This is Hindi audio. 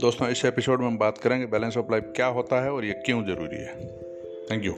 दोस्तों, इस एपिसोड में हम बात करेंगे बैलेंस ऑफ़ लाइफ, क्या होता है और ये क्यों ज़रूरी है? Thank you